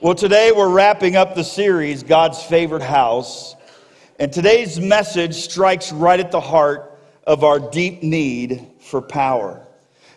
Well, today we're wrapping up the series, God's Favorite House. And today's message strikes right at the heart of our deep need for power.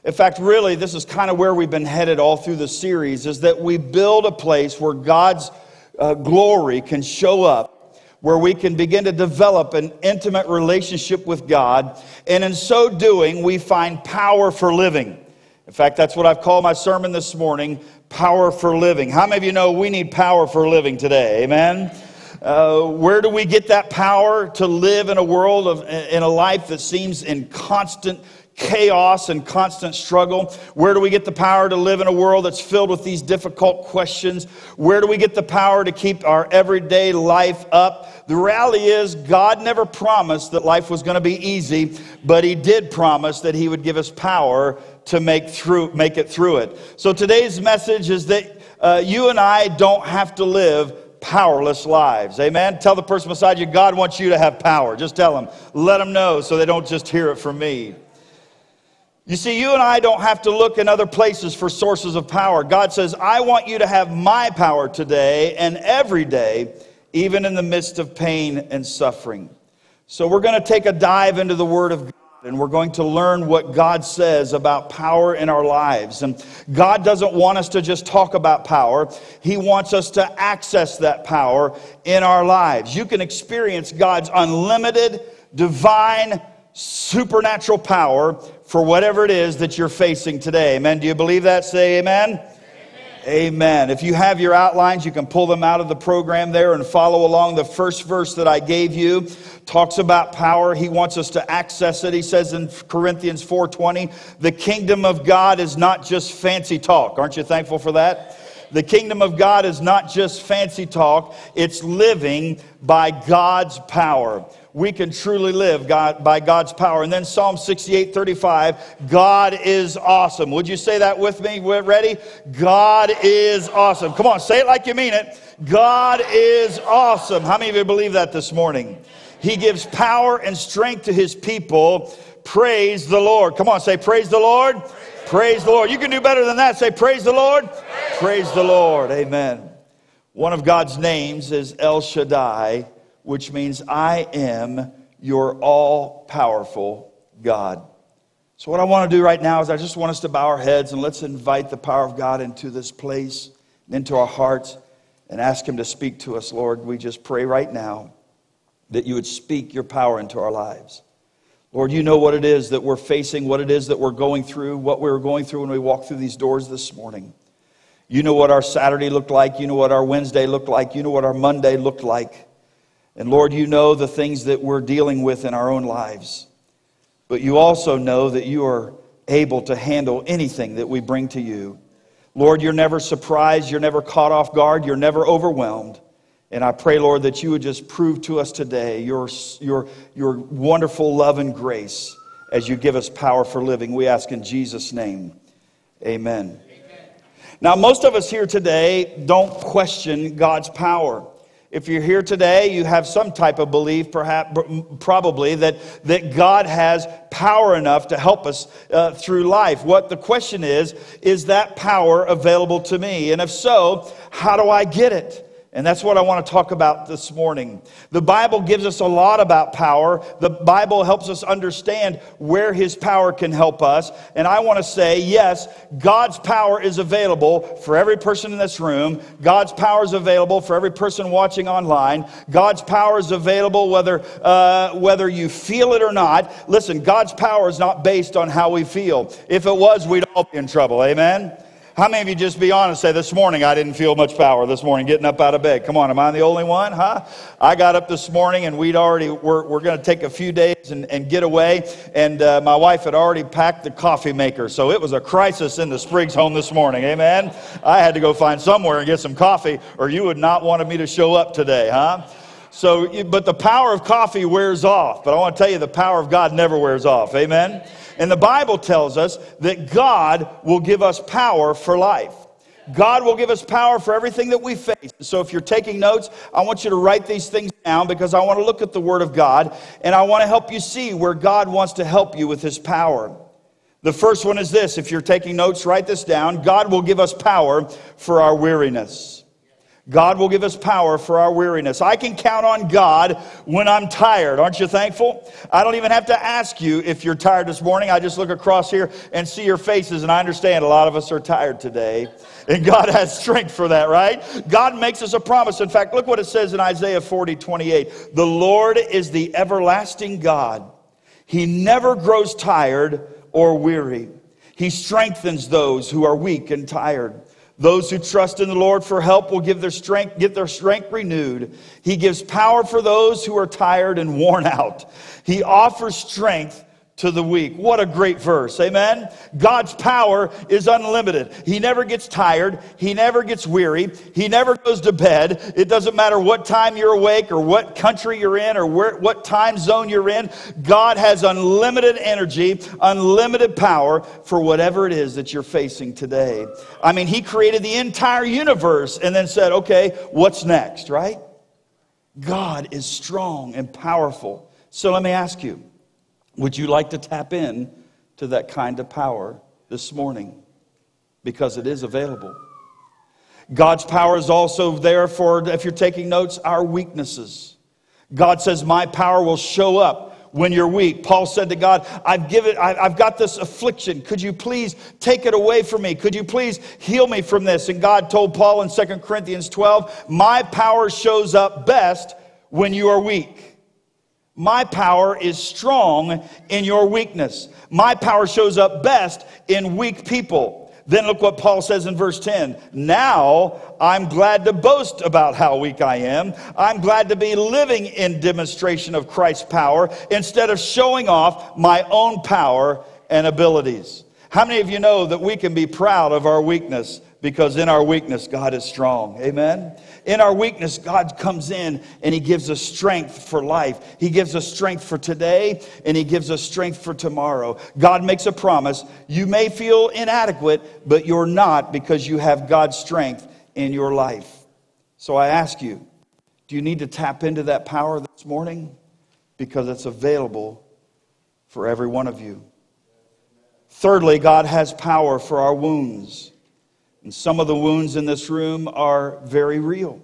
In fact, really, this is kind of where we've been headed all through the series is that we build a place where God's uh, glory can show up, where we can begin to develop an intimate relationship with God. And in so doing, we find power for living. In fact, that's what I've called my sermon this morning Power for Living. How many of you know we need power for living today? Amen. Uh, where do we get that power to live in a world of in a life that seems in constant chaos and constant struggle? Where do we get the power to live in a world that's filled with these difficult questions? Where do we get the power to keep our everyday life up? The reality is, God never promised that life was going to be easy, but He did promise that He would give us power to make, through, make it through it. So today's message is that uh, you and I don't have to live powerless lives. Amen. Tell the person beside you, God wants you to have power. Just tell them. Let them know so they don't just hear it from me. You see, you and I don't have to look in other places for sources of power. God says, I want you to have my power today and every day, even in the midst of pain and suffering. So, we're going to take a dive into the Word of God and we're going to learn what God says about power in our lives. And God doesn't want us to just talk about power, He wants us to access that power in our lives. You can experience God's unlimited, divine, supernatural power for whatever it is that you're facing today. Amen. Do you believe that? Say amen. Amen. If you have your outlines, you can pull them out of the program there and follow along. The first verse that I gave you talks about power. He wants us to access it. He says in Corinthians 4:20, "The kingdom of God is not just fancy talk." Aren't you thankful for that? The kingdom of God is not just fancy talk, it's living by God's power we can truly live God, by God's power. And then Psalm 68 35, God is awesome. Would you say that with me? We're ready? God is awesome. Come on, say it like you mean it. God is awesome. How many of you believe that this morning? He gives power and strength to his people. Praise the Lord. Come on, say, Praise the Lord. Praise, praise the Lord. You can do better than that. Say, Praise the Lord. Praise, praise the Lord. Amen. One of God's names is El Shaddai which means I am your all powerful God. So, what I want to do right now is I just want us to bow our heads and let's invite the power of God into this place, and into our hearts, and ask Him to speak to us, Lord. We just pray right now that you would speak your power into our lives. Lord, you know what it is that we're facing, what it is that we're going through, what we were going through when we walked through these doors this morning. You know what our Saturday looked like. You know what our Wednesday looked like. You know what our Monday looked like. And Lord, you know the things that we're dealing with in our own lives. But you also know that you are able to handle anything that we bring to you. Lord, you're never surprised, you're never caught off guard, you're never overwhelmed. And I pray, Lord, that you would just prove to us today your, your, your wonderful love and grace as you give us power for living. We ask in Jesus' name. Amen. Amen. Now, most of us here today don't question God's power. If you're here today, you have some type of belief, perhaps, probably, that, that God has power enough to help us uh, through life. What the question is, is that power available to me? And if so, how do I get it? And that's what I want to talk about this morning. The Bible gives us a lot about power. The Bible helps us understand where His power can help us. And I want to say, yes, God's power is available for every person in this room. God's power is available for every person watching online. God's power is available whether, uh, whether you feel it or not. Listen, God's power is not based on how we feel. If it was, we'd all be in trouble. Amen? How many of you just be honest say this morning I didn't feel much power this morning getting up out of bed? Come on, am I the only one? Huh? I got up this morning and we'd already we're, we're going to take a few days and, and get away, and uh, my wife had already packed the coffee maker, so it was a crisis in the Spriggs home this morning. Amen. I had to go find somewhere and get some coffee, or you would not want me to show up today, huh? So, but the power of coffee wears off. But I want to tell you, the power of God never wears off. Amen. And the Bible tells us that God will give us power for life. God will give us power for everything that we face. So if you're taking notes, I want you to write these things down because I want to look at the Word of God and I want to help you see where God wants to help you with His power. The first one is this if you're taking notes, write this down. God will give us power for our weariness. God will give us power for our weariness. I can count on God when I'm tired. Aren't you thankful? I don't even have to ask you if you're tired this morning. I just look across here and see your faces, and I understand a lot of us are tired today. And God has strength for that, right? God makes us a promise. In fact, look what it says in Isaiah 40 28. The Lord is the everlasting God, He never grows tired or weary. He strengthens those who are weak and tired. Those who trust in the Lord for help will give their strength, get their strength renewed. He gives power for those who are tired and worn out. He offers strength to the weak. What a great verse. Amen. God's power is unlimited. He never gets tired. He never gets weary. He never goes to bed. It doesn't matter what time you're awake or what country you're in or where, what time zone you're in. God has unlimited energy, unlimited power for whatever it is that you're facing today. I mean, He created the entire universe and then said, okay, what's next, right? God is strong and powerful. So let me ask you, would you like to tap in to that kind of power this morning? Because it is available. God's power is also there for, if you're taking notes, our weaknesses. God says, My power will show up when you're weak. Paul said to God, I've given, I've got this affliction. Could you please take it away from me? Could you please heal me from this? And God told Paul in 2 Corinthians 12, My power shows up best when you are weak. My power is strong in your weakness. My power shows up best in weak people. Then look what Paul says in verse 10. Now I'm glad to boast about how weak I am. I'm glad to be living in demonstration of Christ's power instead of showing off my own power and abilities. How many of you know that we can be proud of our weakness because in our weakness, God is strong? Amen. In our weakness, God comes in and He gives us strength for life. He gives us strength for today and He gives us strength for tomorrow. God makes a promise. You may feel inadequate, but you're not because you have God's strength in your life. So I ask you, do you need to tap into that power this morning? Because it's available for every one of you. Thirdly, God has power for our wounds. And some of the wounds in this room are very real.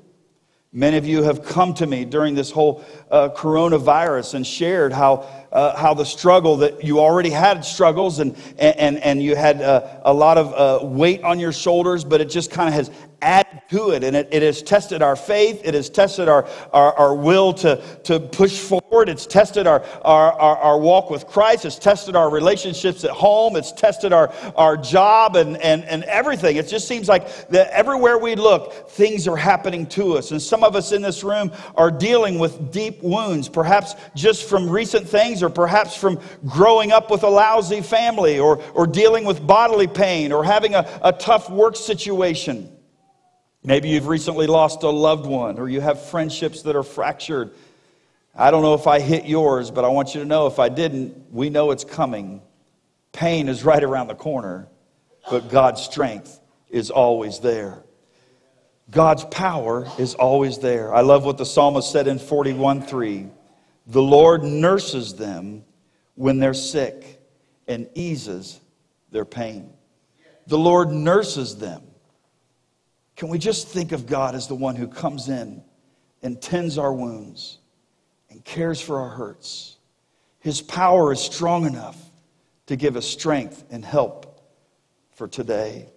Many of you have come to me during this whole uh, coronavirus and shared how, uh, how the struggle that you already had struggles and, and, and you had uh, a lot of uh, weight on your shoulders, but it just kind of has added to it. And it, it has tested our faith. It has tested our, our, our will to, to push forward. It's tested our, our, our, our, walk with Christ. It's tested our relationships at home. It's tested our, our job and, and, and everything. It just seems like that everywhere we look, things are happening to us. And some of us in this room are dealing with deep wounds, perhaps just from recent things or perhaps from growing up with a lousy family or, or dealing with bodily pain or having a, a tough work situation. Maybe you've recently lost a loved one or you have friendships that are fractured. I don't know if I hit yours, but I want you to know if I didn't, we know it's coming. Pain is right around the corner, but God's strength is always there. God's power is always there. I love what the psalmist said in 41 3. The Lord nurses them when they're sick and eases their pain. The Lord nurses them. Can we just think of God as the one who comes in and tends our wounds and cares for our hurts? His power is strong enough to give us strength and help for today.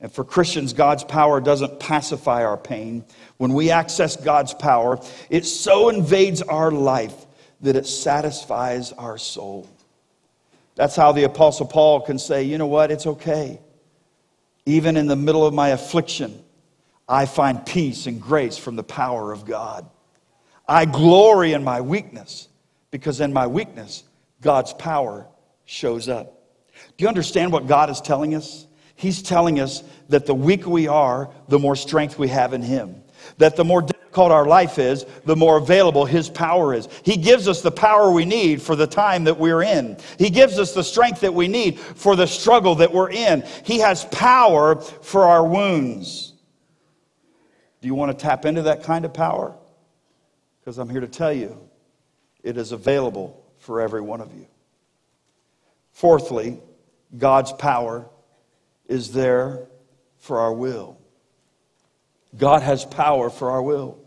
And for Christians, God's power doesn't pacify our pain. When we access God's power, it so invades our life that it satisfies our soul. That's how the Apostle Paul can say, you know what, it's okay. Even in the middle of my affliction, I find peace and grace from the power of God. I glory in my weakness because in my weakness, God's power shows up. Do you understand what God is telling us? He's telling us that the weaker we are, the more strength we have in Him. That the more difficult our life is, the more available His power is. He gives us the power we need for the time that we're in. He gives us the strength that we need for the struggle that we're in. He has power for our wounds. Do you want to tap into that kind of power? Because I'm here to tell you, it is available for every one of you. Fourthly, God's power is there for our will. God has power for our will.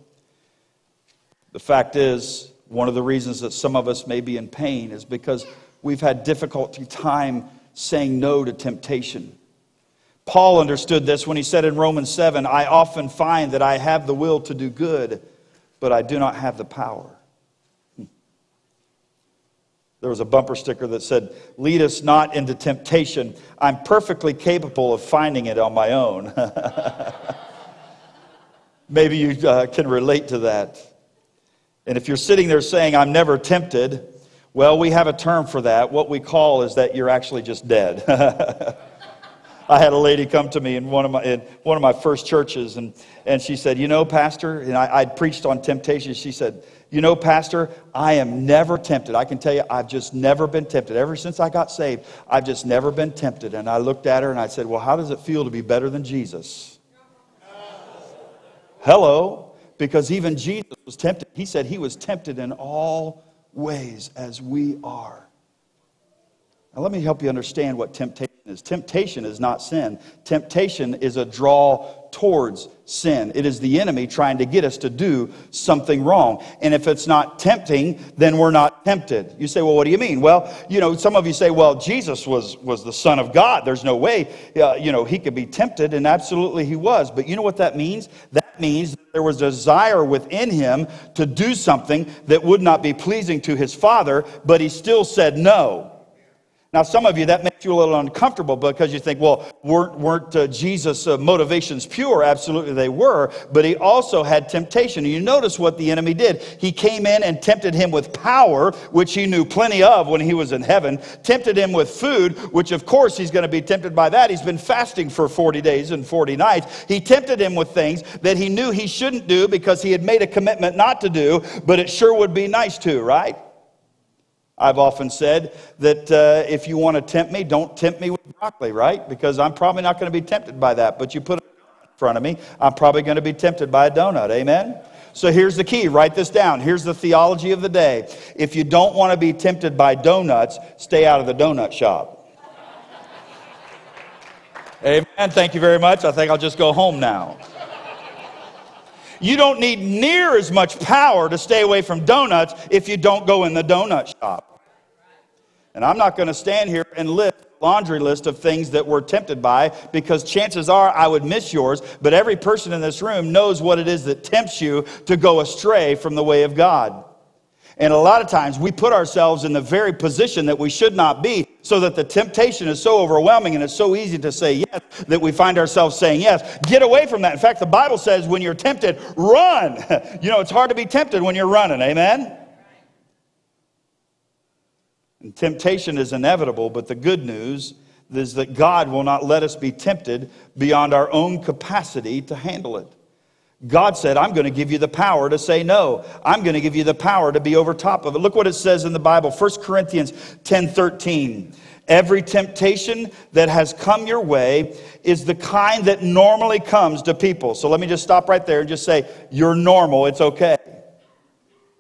The fact is, one of the reasons that some of us may be in pain is because we've had difficulty time saying no to temptation. Paul understood this when he said in Romans 7 I often find that I have the will to do good, but I do not have the power. There was a bumper sticker that said, Lead us not into temptation. I'm perfectly capable of finding it on my own. Maybe you uh, can relate to that. And if you're sitting there saying, I'm never tempted, well, we have a term for that. What we call is that you're actually just dead. I had a lady come to me in one of my, in one of my first churches, and, and she said, You know, Pastor, and I, I'd preached on temptation. She said, You know, Pastor, I am never tempted. I can tell you, I've just never been tempted. Ever since I got saved, I've just never been tempted. And I looked at her and I said, Well, how does it feel to be better than Jesus? Hello, because even Jesus was tempted. He said he was tempted in all ways as we are. Now, let me help you understand what temptation is. Temptation is not sin, temptation is a draw towards sin. It is the enemy trying to get us to do something wrong. And if it's not tempting, then we're not tempted. You say, well, what do you mean? Well, you know, some of you say, well, Jesus was, was the Son of God. There's no way, uh, you know, he could be tempted. And absolutely he was. But you know what that means? That means that there was a desire within him to do something that would not be pleasing to his Father, but he still said no. Now, some of you, that makes you a little uncomfortable because you think, well, weren't, weren't uh, Jesus' uh, motivations pure? Absolutely, they were. But he also had temptation. And you notice what the enemy did. He came in and tempted him with power, which he knew plenty of when he was in heaven, tempted him with food, which of course he's going to be tempted by that. He's been fasting for 40 days and 40 nights. He tempted him with things that he knew he shouldn't do because he had made a commitment not to do, but it sure would be nice to, right? I've often said that uh, if you want to tempt me, don't tempt me with broccoli, right? Because I'm probably not going to be tempted by that. But you put it in front of me, I'm probably going to be tempted by a donut. Amen? So here's the key write this down. Here's the theology of the day. If you don't want to be tempted by donuts, stay out of the donut shop. Amen. Thank you very much. I think I'll just go home now. You don't need near as much power to stay away from donuts if you don't go in the donut shop. And I'm not going to stand here and list laundry list of things that we're tempted by because chances are I would miss yours, but every person in this room knows what it is that tempts you to go astray from the way of God. And a lot of times we put ourselves in the very position that we should not be so that the temptation is so overwhelming and it's so easy to say yes that we find ourselves saying yes. Get away from that. In fact, the Bible says when you're tempted, run. You know, it's hard to be tempted when you're running. Amen? And temptation is inevitable, but the good news is that God will not let us be tempted beyond our own capacity to handle it. God said, I'm going to give you the power to say no. I'm going to give you the power to be over top of it. Look what it says in the Bible, 1 Corinthians 10 13. Every temptation that has come your way is the kind that normally comes to people. So let me just stop right there and just say, You're normal. It's okay.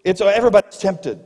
It's everybody's tempted.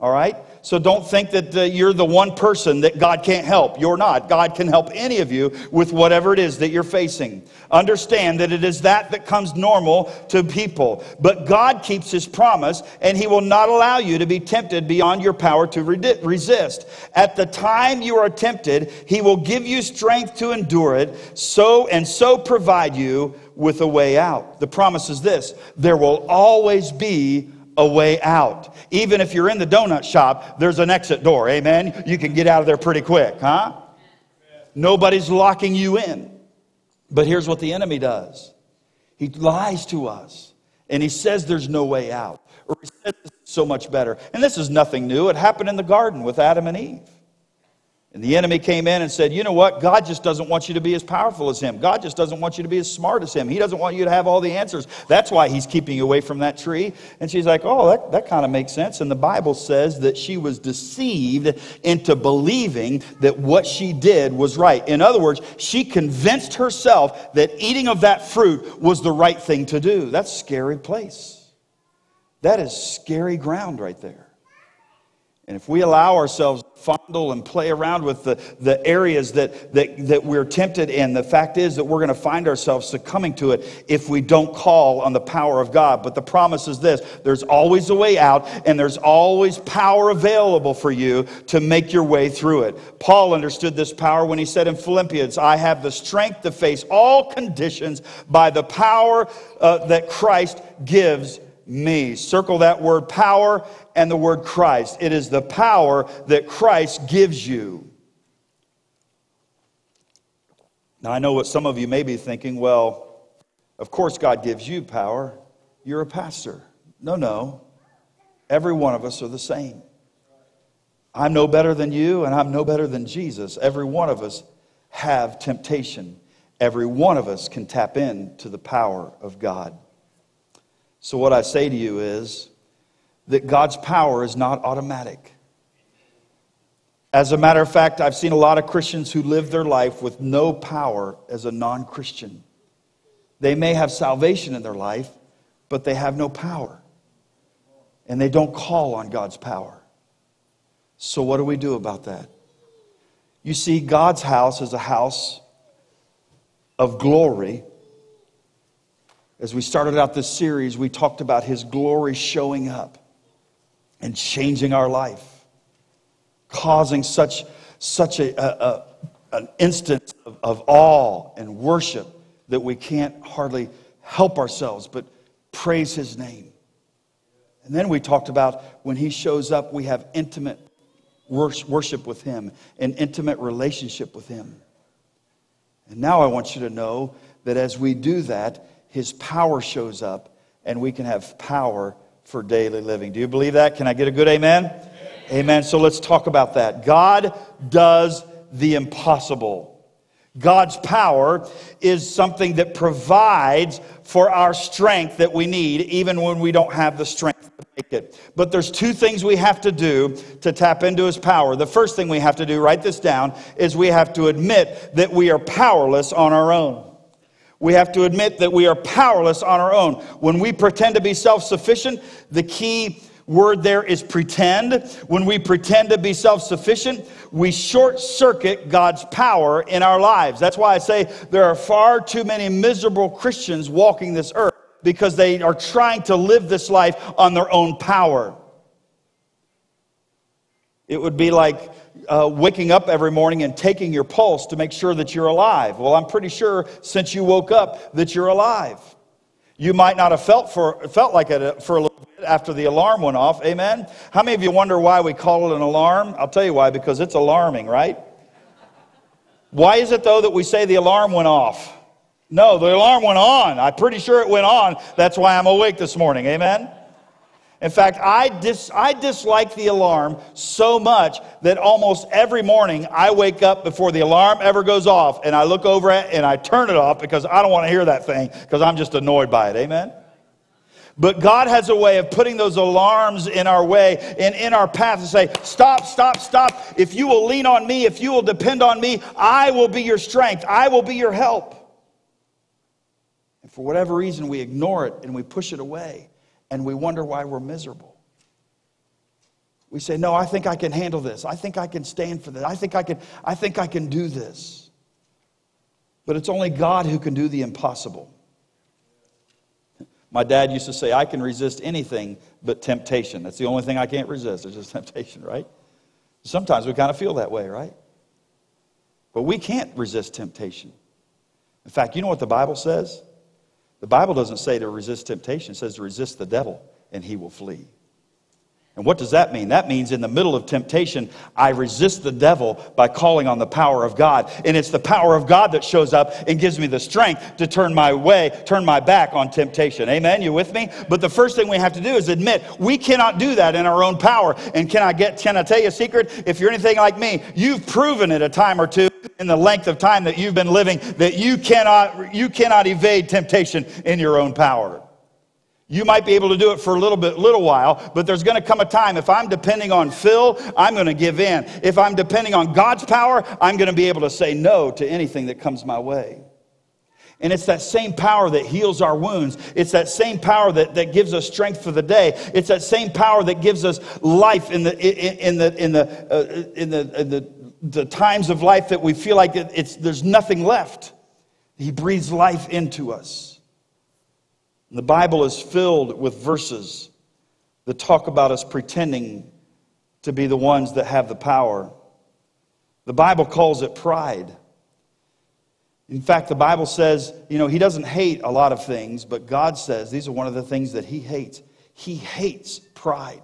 All right? So don't think that uh, you're the one person that God can't help. You're not. God can help any of you with whatever it is that you're facing. Understand that it is that that comes normal to people. But God keeps his promise and he will not allow you to be tempted beyond your power to re- resist. At the time you are tempted, he will give you strength to endure it, so and so provide you with a way out. The promise is this, there will always be a way out. Even if you're in the donut shop, there's an exit door. Amen. You can get out of there pretty quick, huh? Nobody's locking you in. But here's what the enemy does he lies to us and he says there's no way out, or he says so much better. And this is nothing new. It happened in the garden with Adam and Eve. And the enemy came in and said, You know what? God just doesn't want you to be as powerful as him. God just doesn't want you to be as smart as him. He doesn't want you to have all the answers. That's why he's keeping you away from that tree. And she's like, Oh, that, that kind of makes sense. And the Bible says that she was deceived into believing that what she did was right. In other words, she convinced herself that eating of that fruit was the right thing to do. That's scary place. That is scary ground right there. And if we allow ourselves to fondle and play around with the, the areas that, that, that we're tempted in, the fact is that we're going to find ourselves succumbing to it if we don't call on the power of God. But the promise is this there's always a way out, and there's always power available for you to make your way through it. Paul understood this power when he said in Philippians, I have the strength to face all conditions by the power uh, that Christ gives me. Circle that word power and the word Christ. It is the power that Christ gives you. Now, I know what some of you may be thinking well, of course, God gives you power. You're a pastor. No, no. Every one of us are the same. I'm no better than you, and I'm no better than Jesus. Every one of us have temptation. Every one of us can tap into the power of God. So, what I say to you is that God's power is not automatic. As a matter of fact, I've seen a lot of Christians who live their life with no power as a non Christian. They may have salvation in their life, but they have no power. And they don't call on God's power. So, what do we do about that? You see, God's house is a house of glory as we started out this series, we talked about His glory showing up and changing our life, causing such, such a, a, a an instance of, of awe and worship that we can't hardly help ourselves but praise His name. And then we talked about when He shows up, we have intimate worship with Him, an intimate relationship with Him. And now I want you to know that as we do that, his power shows up and we can have power for daily living. Do you believe that? Can I get a good amen? Amen. amen. So let's talk about that. God does the impossible. God's power is something that provides for our strength that we need, even when we don't have the strength to make it. But there's two things we have to do to tap into His power. The first thing we have to do, write this down, is we have to admit that we are powerless on our own we have to admit that we are powerless on our own. When we pretend to be self sufficient, the key word there is pretend. When we pretend to be self sufficient, we short circuit God's power in our lives. That's why I say there are far too many miserable Christians walking this earth because they are trying to live this life on their own power. It would be like uh, waking up every morning and taking your pulse to make sure that you're alive. Well, I'm pretty sure since you woke up that you're alive. You might not have felt, for, felt like it uh, for a little bit after the alarm went off. Amen? How many of you wonder why we call it an alarm? I'll tell you why, because it's alarming, right? Why is it, though, that we say the alarm went off? No, the alarm went on. I'm pretty sure it went on. That's why I'm awake this morning. Amen? In fact, I, dis, I dislike the alarm so much that almost every morning I wake up before the alarm ever goes off and I look over it and I turn it off because I don't want to hear that thing because I'm just annoyed by it. Amen? But God has a way of putting those alarms in our way and in our path to say, Stop, stop, stop. If you will lean on me, if you will depend on me, I will be your strength, I will be your help. And for whatever reason, we ignore it and we push it away and we wonder why we're miserable. We say, No, I think I can handle this. I think I can stand for this. I think I can, I think I can do this. But it's only God who can do the impossible. My dad used to say, I can resist anything but temptation. That's the only thing I can't resist. It's just temptation, right? Sometimes we kind of feel that way, right? But we can't resist temptation. In fact, you know what the Bible says? The Bible doesn't say to resist temptation, it says to resist the devil and he will flee. And what does that mean? That means in the middle of temptation, I resist the devil by calling on the power of God. And it's the power of God that shows up and gives me the strength to turn my way, turn my back on temptation. Amen? You with me? But the first thing we have to do is admit we cannot do that in our own power. And can I get can I tell you a secret? If you're anything like me, you've proven it a time or two in the length of time that you've been living that you cannot you cannot evade temptation in your own power. You might be able to do it for a little bit, little while, but there's going to come a time. If I'm depending on Phil, I'm going to give in. If I'm depending on God's power, I'm going to be able to say no to anything that comes my way. And it's that same power that heals our wounds. It's that same power that, that gives us strength for the day. It's that same power that gives us life in the, in, in the, in the, uh, in the, in the, the, times of life that we feel like it's, there's nothing left. He breathes life into us. And the Bible is filled with verses that talk about us pretending to be the ones that have the power. The Bible calls it pride. In fact, the Bible says, you know, he doesn't hate a lot of things, but God says these are one of the things that he hates. He hates pride.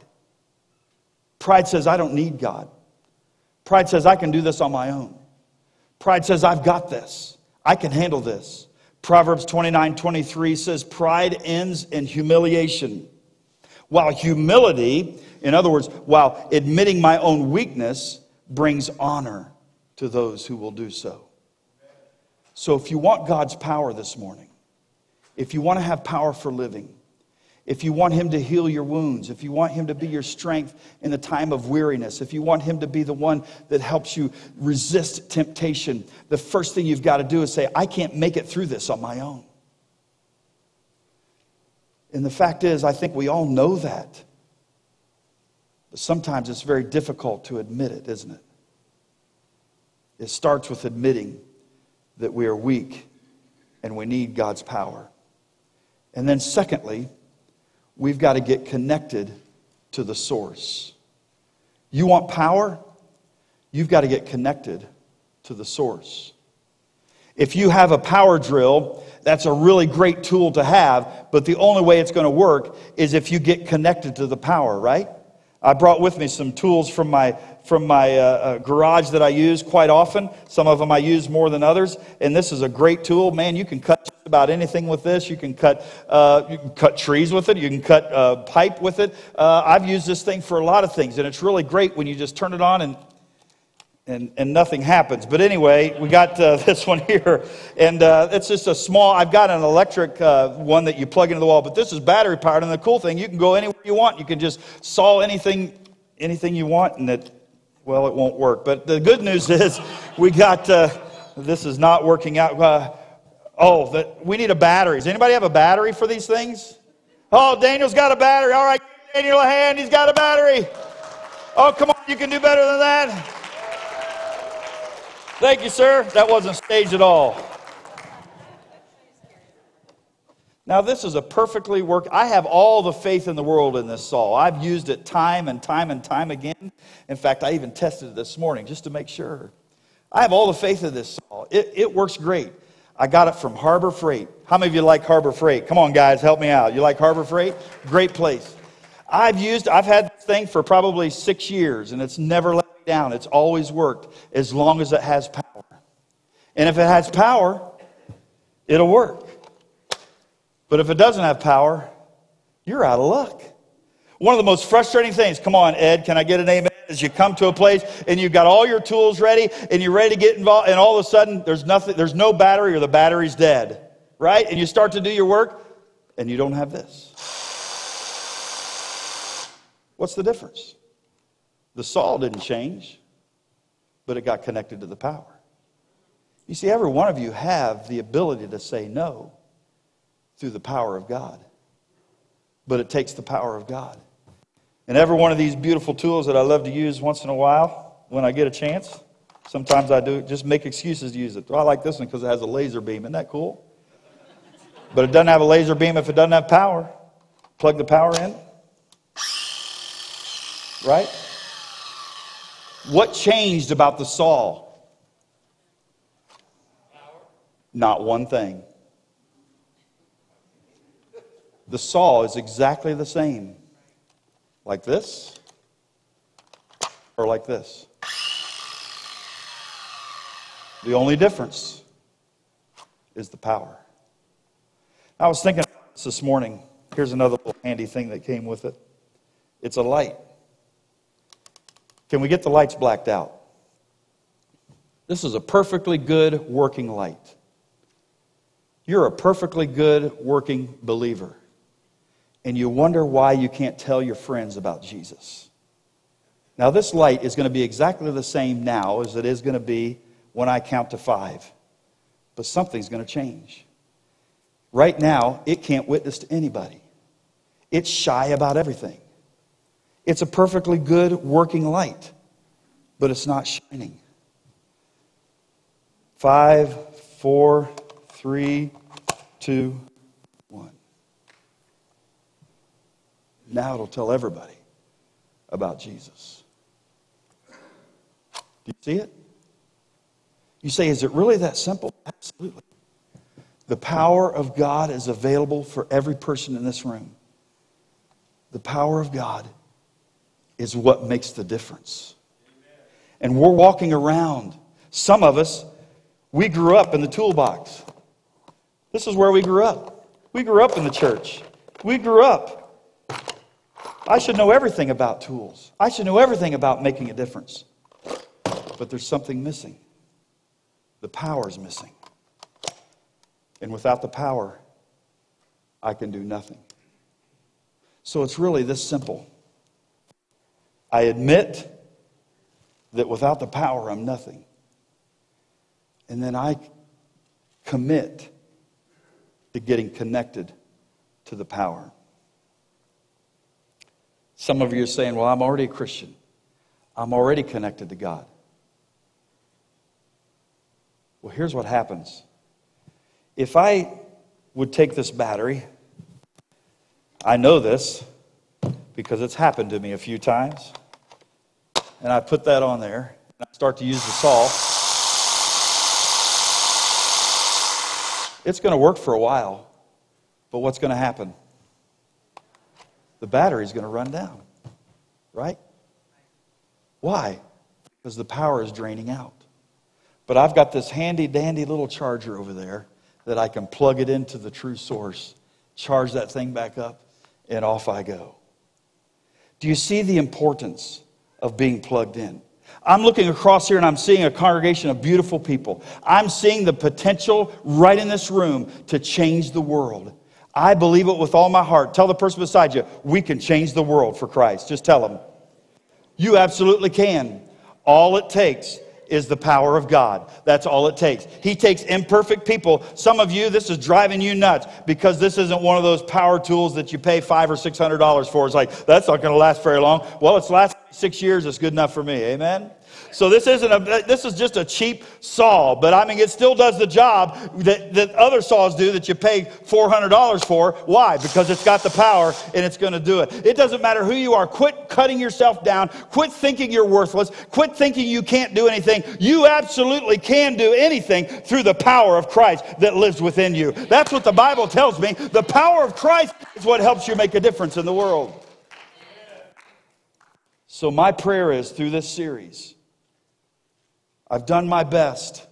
Pride says, I don't need God. Pride says, I can do this on my own. Pride says, I've got this. I can handle this. Proverbs 29 23 says, Pride ends in humiliation. While humility, in other words, while admitting my own weakness, brings honor to those who will do so. So if you want God's power this morning, if you want to have power for living, if you want Him to heal your wounds, if you want Him to be your strength in the time of weariness, if you want Him to be the one that helps you resist temptation, the first thing you've got to do is say, I can't make it through this on my own. And the fact is, I think we all know that. But sometimes it's very difficult to admit it, isn't it? It starts with admitting that we are weak and we need God's power. And then, secondly, we've got to get connected to the source. You want power? You've got to get connected to the source. If you have a power drill, that's a really great tool to have, but the only way it's going to work is if you get connected to the power, right? I brought with me some tools from my from my uh, uh, garage that I use quite often. Some of them I use more than others. And this is a great tool. Man, you can cut about anything with this. You can cut, uh, you can cut trees with it. You can cut uh, pipe with it. Uh, I've used this thing for a lot of things. And it's really great when you just turn it on and and, and nothing happens. But anyway, we got uh, this one here, and uh, it's just a small. I've got an electric uh, one that you plug into the wall, but this is battery powered. And the cool thing, you can go anywhere you want. You can just saw anything, anything you want, and it well, it won't work. But the good news is we got, this is not working out. Oh, we need a battery. Does anybody have a battery for these things? Oh, Daniel's got a battery. All right, Daniel a hand. He's got a battery. Oh, come on, you can do better than that. Thank you, sir. That wasn't staged at all. Now, this is a perfectly work. I have all the faith in the world in this saw. I've used it time and time and time again. In fact, I even tested it this morning just to make sure. I have all the faith in this saw. It, it works great. I got it from Harbor Freight. How many of you like Harbor Freight? Come on, guys, help me out. You like Harbor Freight? Great place. I've used, I've had this thing for probably six years, and it's never let me down. It's always worked as long as it has power. And if it has power, it'll work. But if it doesn't have power, you're out of luck. One of the most frustrating things, come on, Ed, can I get an amen? Is you come to a place and you've got all your tools ready and you're ready to get involved, and all of a sudden there's nothing, there's no battery or the battery's dead, right? And you start to do your work and you don't have this. What's the difference? The saw didn't change, but it got connected to the power. You see, every one of you have the ability to say no through the power of God. But it takes the power of God. And every one of these beautiful tools that I love to use once in a while when I get a chance, sometimes I do just make excuses to use it. I like this one because it has a laser beam. Isn't that cool? But it doesn't have a laser beam if it doesn't have power. Plug the power in. Right? What changed about the saw? Not one thing. The saw is exactly the same. Like this or like this. The only difference is the power. I was thinking this, this morning. Here's another little handy thing that came with it it's a light. Can we get the lights blacked out? This is a perfectly good working light. You're a perfectly good working believer and you wonder why you can't tell your friends about Jesus. Now, this light is going to be exactly the same now as it is going to be when I count to five. But something's going to change. Right now, it can't witness to anybody. It's shy about everything. It's a perfectly good working light, but it's not shining. Five, four, three, two, one. Now it'll tell everybody about Jesus. Do you see it? You say, is it really that simple? Absolutely. The power of God is available for every person in this room. The power of God is what makes the difference. And we're walking around. Some of us, we grew up in the toolbox. This is where we grew up. We grew up in the church. We grew up. I should know everything about tools. I should know everything about making a difference. But there's something missing. The power is missing. And without the power, I can do nothing. So it's really this simple. I admit that without the power, I'm nothing. And then I commit to getting connected to the power. Some of you are saying, Well, I'm already a Christian, I'm already connected to God. Well, here's what happens. If I would take this battery, I know this because it's happened to me a few times, and I put that on there, and I start to use the saw. It's going to work for a while, but what's going to happen? The battery's going to run down, right? Why? Because the power is draining out. But I've got this handy dandy little charger over there that I can plug it into the true source, charge that thing back up, and off I go. Do you see the importance of being plugged in? I'm looking across here and I'm seeing a congregation of beautiful people. I'm seeing the potential right in this room to change the world. I believe it with all my heart. Tell the person beside you, we can change the world for Christ. Just tell them. You absolutely can. All it takes is the power of God. That's all it takes. He takes imperfect people. Some of you, this is driving you nuts because this isn't one of those power tools that you pay five or six hundred dollars for. It's like, that's not going to last very long. Well, it's last six years, it's good enough for me. Amen? So this isn't a, this is just a cheap saw, but I mean, it still does the job that, that other saws do that you pay $400 for. Why? Because it's got the power and it's going to do it. It doesn't matter who you are. Quit cutting yourself down. Quit thinking you're worthless. Quit thinking you can't do anything. You absolutely can do anything through the power of Christ that lives within you. That's what the Bible tells me. The power of Christ is what helps you make a difference in the world. So, my prayer is through this series I've done my best,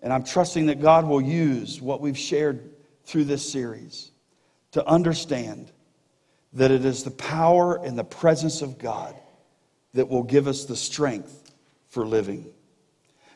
and I'm trusting that God will use what we've shared through this series to understand that it is the power and the presence of God that will give us the strength for living.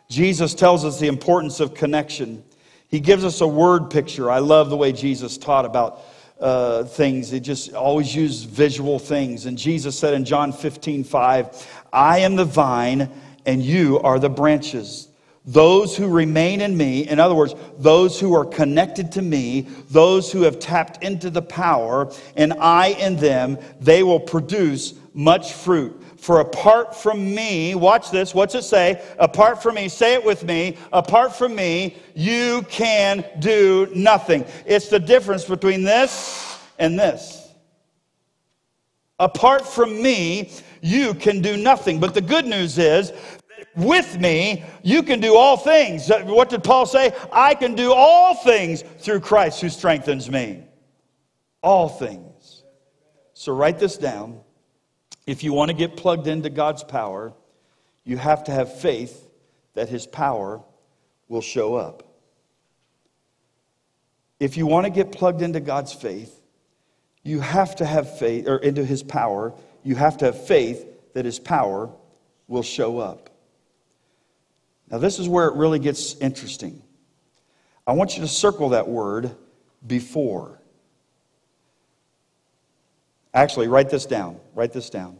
Jesus tells us the importance of connection. He gives us a word picture. I love the way Jesus taught about uh, things. He just always used visual things. And Jesus said in John 15, 5, I am the vine and you are the branches. Those who remain in me, in other words, those who are connected to me, those who have tapped into the power, and I in them, they will produce much fruit. For apart from me, watch this, what's it say? Apart from me, say it with me, apart from me, you can do nothing. It's the difference between this and this. Apart from me, you can do nothing. But the good news is with me, you can do all things. Uh, what did Paul say? I can do all things through Christ who strengthens me. All things. So write this down. If you want to get plugged into God's power, you have to have faith that his power will show up. If you want to get plugged into God's faith, you have to have faith, or into his power, you have to have faith that his power will show up. Now, this is where it really gets interesting. I want you to circle that word before. Actually, write this down. Write this down.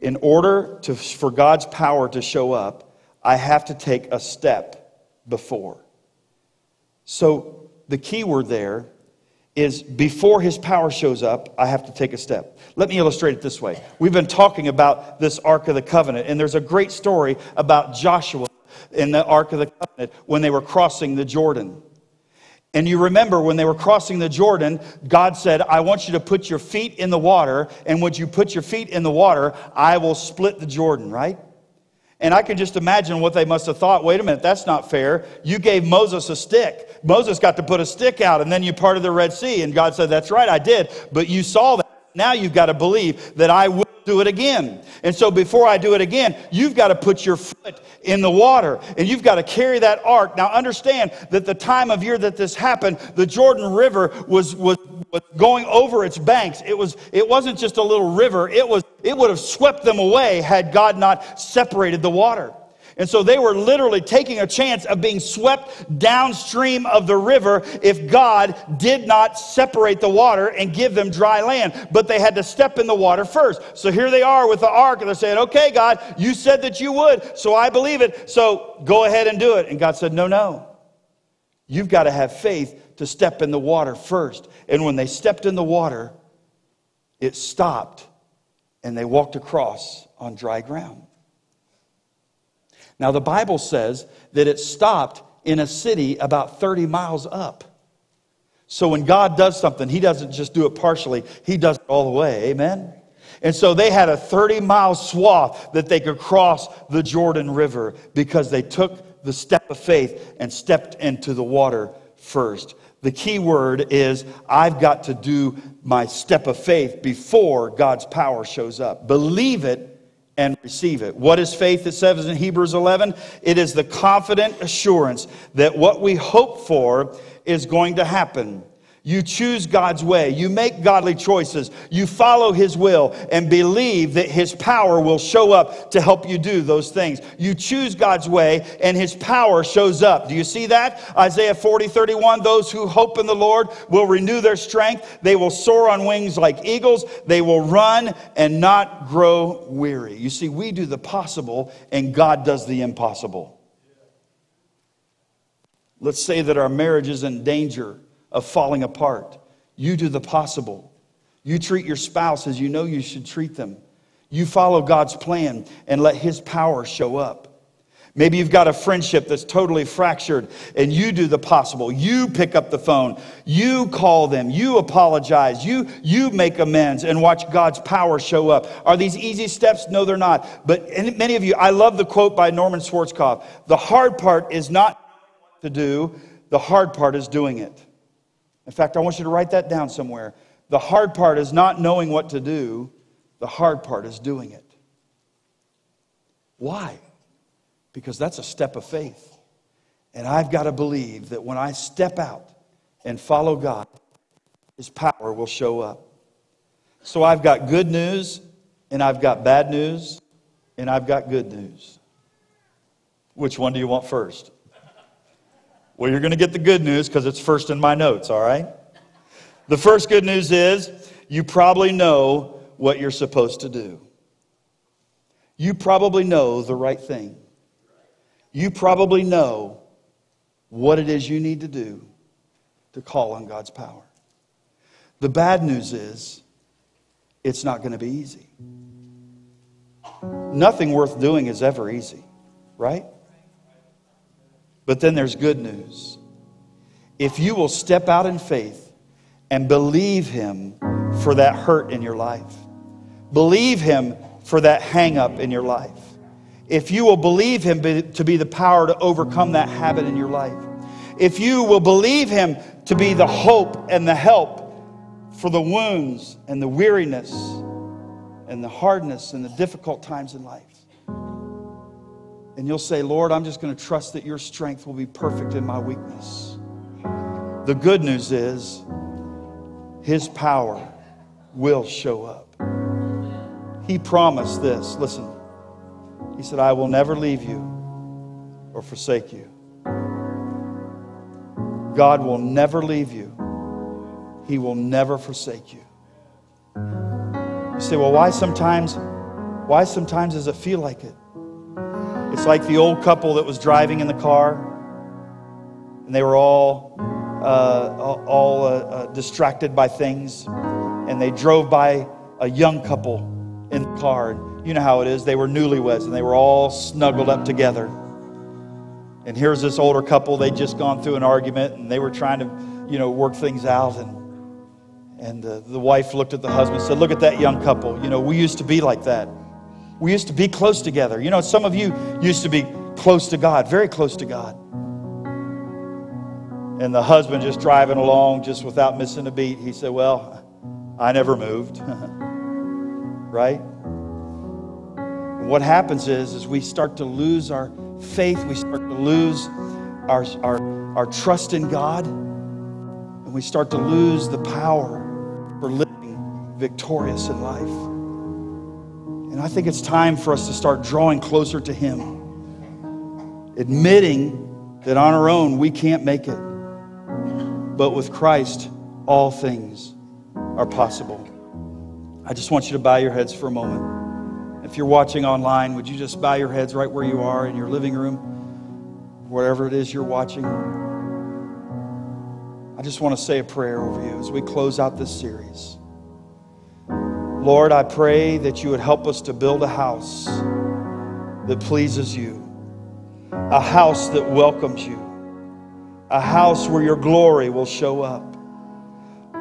In order to, for God's power to show up, I have to take a step before. So, the key word there is before his power shows up, I have to take a step. Let me illustrate it this way. We've been talking about this Ark of the Covenant, and there's a great story about Joshua in the Ark of the Covenant when they were crossing the Jordan. And you remember when they were crossing the Jordan, God said, I want you to put your feet in the water, and when you put your feet in the water, I will split the Jordan, right? And I can just imagine what they must have thought. Wait a minute, that's not fair. You gave Moses a stick. Moses got to put a stick out, and then you parted the Red Sea. And God said, That's right, I did. But you saw that. Now you've got to believe that I will do it again. And so before I do it again, you've got to put your foot in the water and you've got to carry that ark. Now understand that the time of year that this happened, the Jordan River was, was, was going over its banks. It, was, it wasn't just a little river, it, was, it would have swept them away had God not separated the water. And so they were literally taking a chance of being swept downstream of the river if God did not separate the water and give them dry land. But they had to step in the water first. So here they are with the ark, and they're saying, Okay, God, you said that you would, so I believe it. So go ahead and do it. And God said, No, no. You've got to have faith to step in the water first. And when they stepped in the water, it stopped and they walked across on dry ground. Now, the Bible says that it stopped in a city about 30 miles up. So when God does something, He doesn't just do it partially, He does it all the way. Amen? And so they had a 30 mile swath that they could cross the Jordan River because they took the step of faith and stepped into the water first. The key word is I've got to do my step of faith before God's power shows up. Believe it and receive it. What is faith? It says in Hebrews 11, it is the confident assurance that what we hope for is going to happen. You choose God's way. You make godly choices. You follow His will and believe that His power will show up to help you do those things. You choose God's way and His power shows up. Do you see that? Isaiah 40, 31. Those who hope in the Lord will renew their strength. They will soar on wings like eagles. They will run and not grow weary. You see, we do the possible and God does the impossible. Let's say that our marriage is in danger of falling apart. You do the possible. You treat your spouse as you know you should treat them. You follow God's plan and let His power show up. Maybe you've got a friendship that's totally fractured and you do the possible. You pick up the phone. You call them. You apologize. You, you make amends and watch God's power show up. Are these easy steps? No, they're not. But many of you, I love the quote by Norman Schwarzkopf. The hard part is not to do. The hard part is doing it. In fact, I want you to write that down somewhere. The hard part is not knowing what to do, the hard part is doing it. Why? Because that's a step of faith. And I've got to believe that when I step out and follow God, His power will show up. So I've got good news, and I've got bad news, and I've got good news. Which one do you want first? Well, you're going to get the good news because it's first in my notes, all right? The first good news is you probably know what you're supposed to do. You probably know the right thing. You probably know what it is you need to do to call on God's power. The bad news is it's not going to be easy. Nothing worth doing is ever easy, right? But then there's good news. If you will step out in faith and believe Him for that hurt in your life, believe Him for that hang up in your life, if you will believe Him to be the power to overcome that habit in your life, if you will believe Him to be the hope and the help for the wounds and the weariness and the hardness and the difficult times in life, and you'll say, Lord, I'm just going to trust that your strength will be perfect in my weakness. The good news is, his power will show up. He promised this. Listen, he said, I will never leave you or forsake you. God will never leave you, He will never forsake you. You say, well, why sometimes, why sometimes does it feel like it? It's like the old couple that was driving in the car, and they were all uh, all uh, uh, distracted by things, and they drove by a young couple in the car. And you know how it is. They were newlyweds, and they were all snuggled up together. And here's this older couple. They'd just gone through an argument, and they were trying to, you know, work things out. And and uh, the wife looked at the husband and said, Look at that young couple. You know, we used to be like that. We used to be close together. You know, some of you used to be close to God, very close to God. And the husband just driving along, just without missing a beat, he said, Well, I never moved. right? And what happens is, is we start to lose our faith, we start to lose our, our, our trust in God, and we start to lose the power for living victorious in life. And I think it's time for us to start drawing closer to Him, admitting that on our own we can't make it, but with Christ, all things are possible. I just want you to bow your heads for a moment. If you're watching online, would you just bow your heads right where you are in your living room, wherever it is you're watching? I just want to say a prayer over you as we close out this series. Lord, I pray that you would help us to build a house that pleases you, a house that welcomes you, a house where your glory will show up.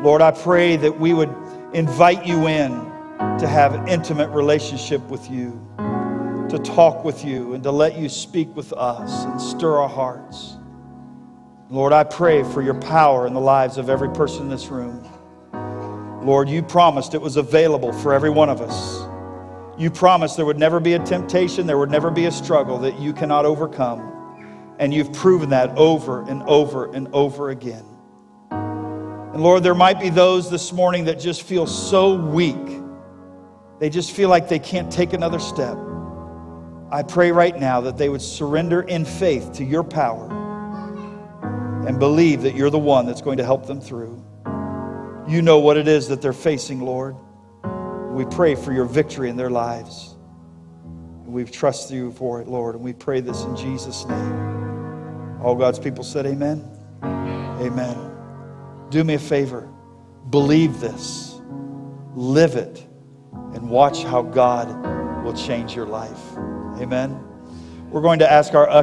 Lord, I pray that we would invite you in to have an intimate relationship with you, to talk with you, and to let you speak with us and stir our hearts. Lord, I pray for your power in the lives of every person in this room. Lord, you promised it was available for every one of us. You promised there would never be a temptation, there would never be a struggle that you cannot overcome. And you've proven that over and over and over again. And Lord, there might be those this morning that just feel so weak. They just feel like they can't take another step. I pray right now that they would surrender in faith to your power and believe that you're the one that's going to help them through. You know what it is that they're facing, Lord. We pray for your victory in their lives. We trust you for it, Lord, and we pray this in Jesus' name. All God's people said, Amen. Amen. Do me a favor. Believe this, live it, and watch how God will change your life. Amen. We're going to ask our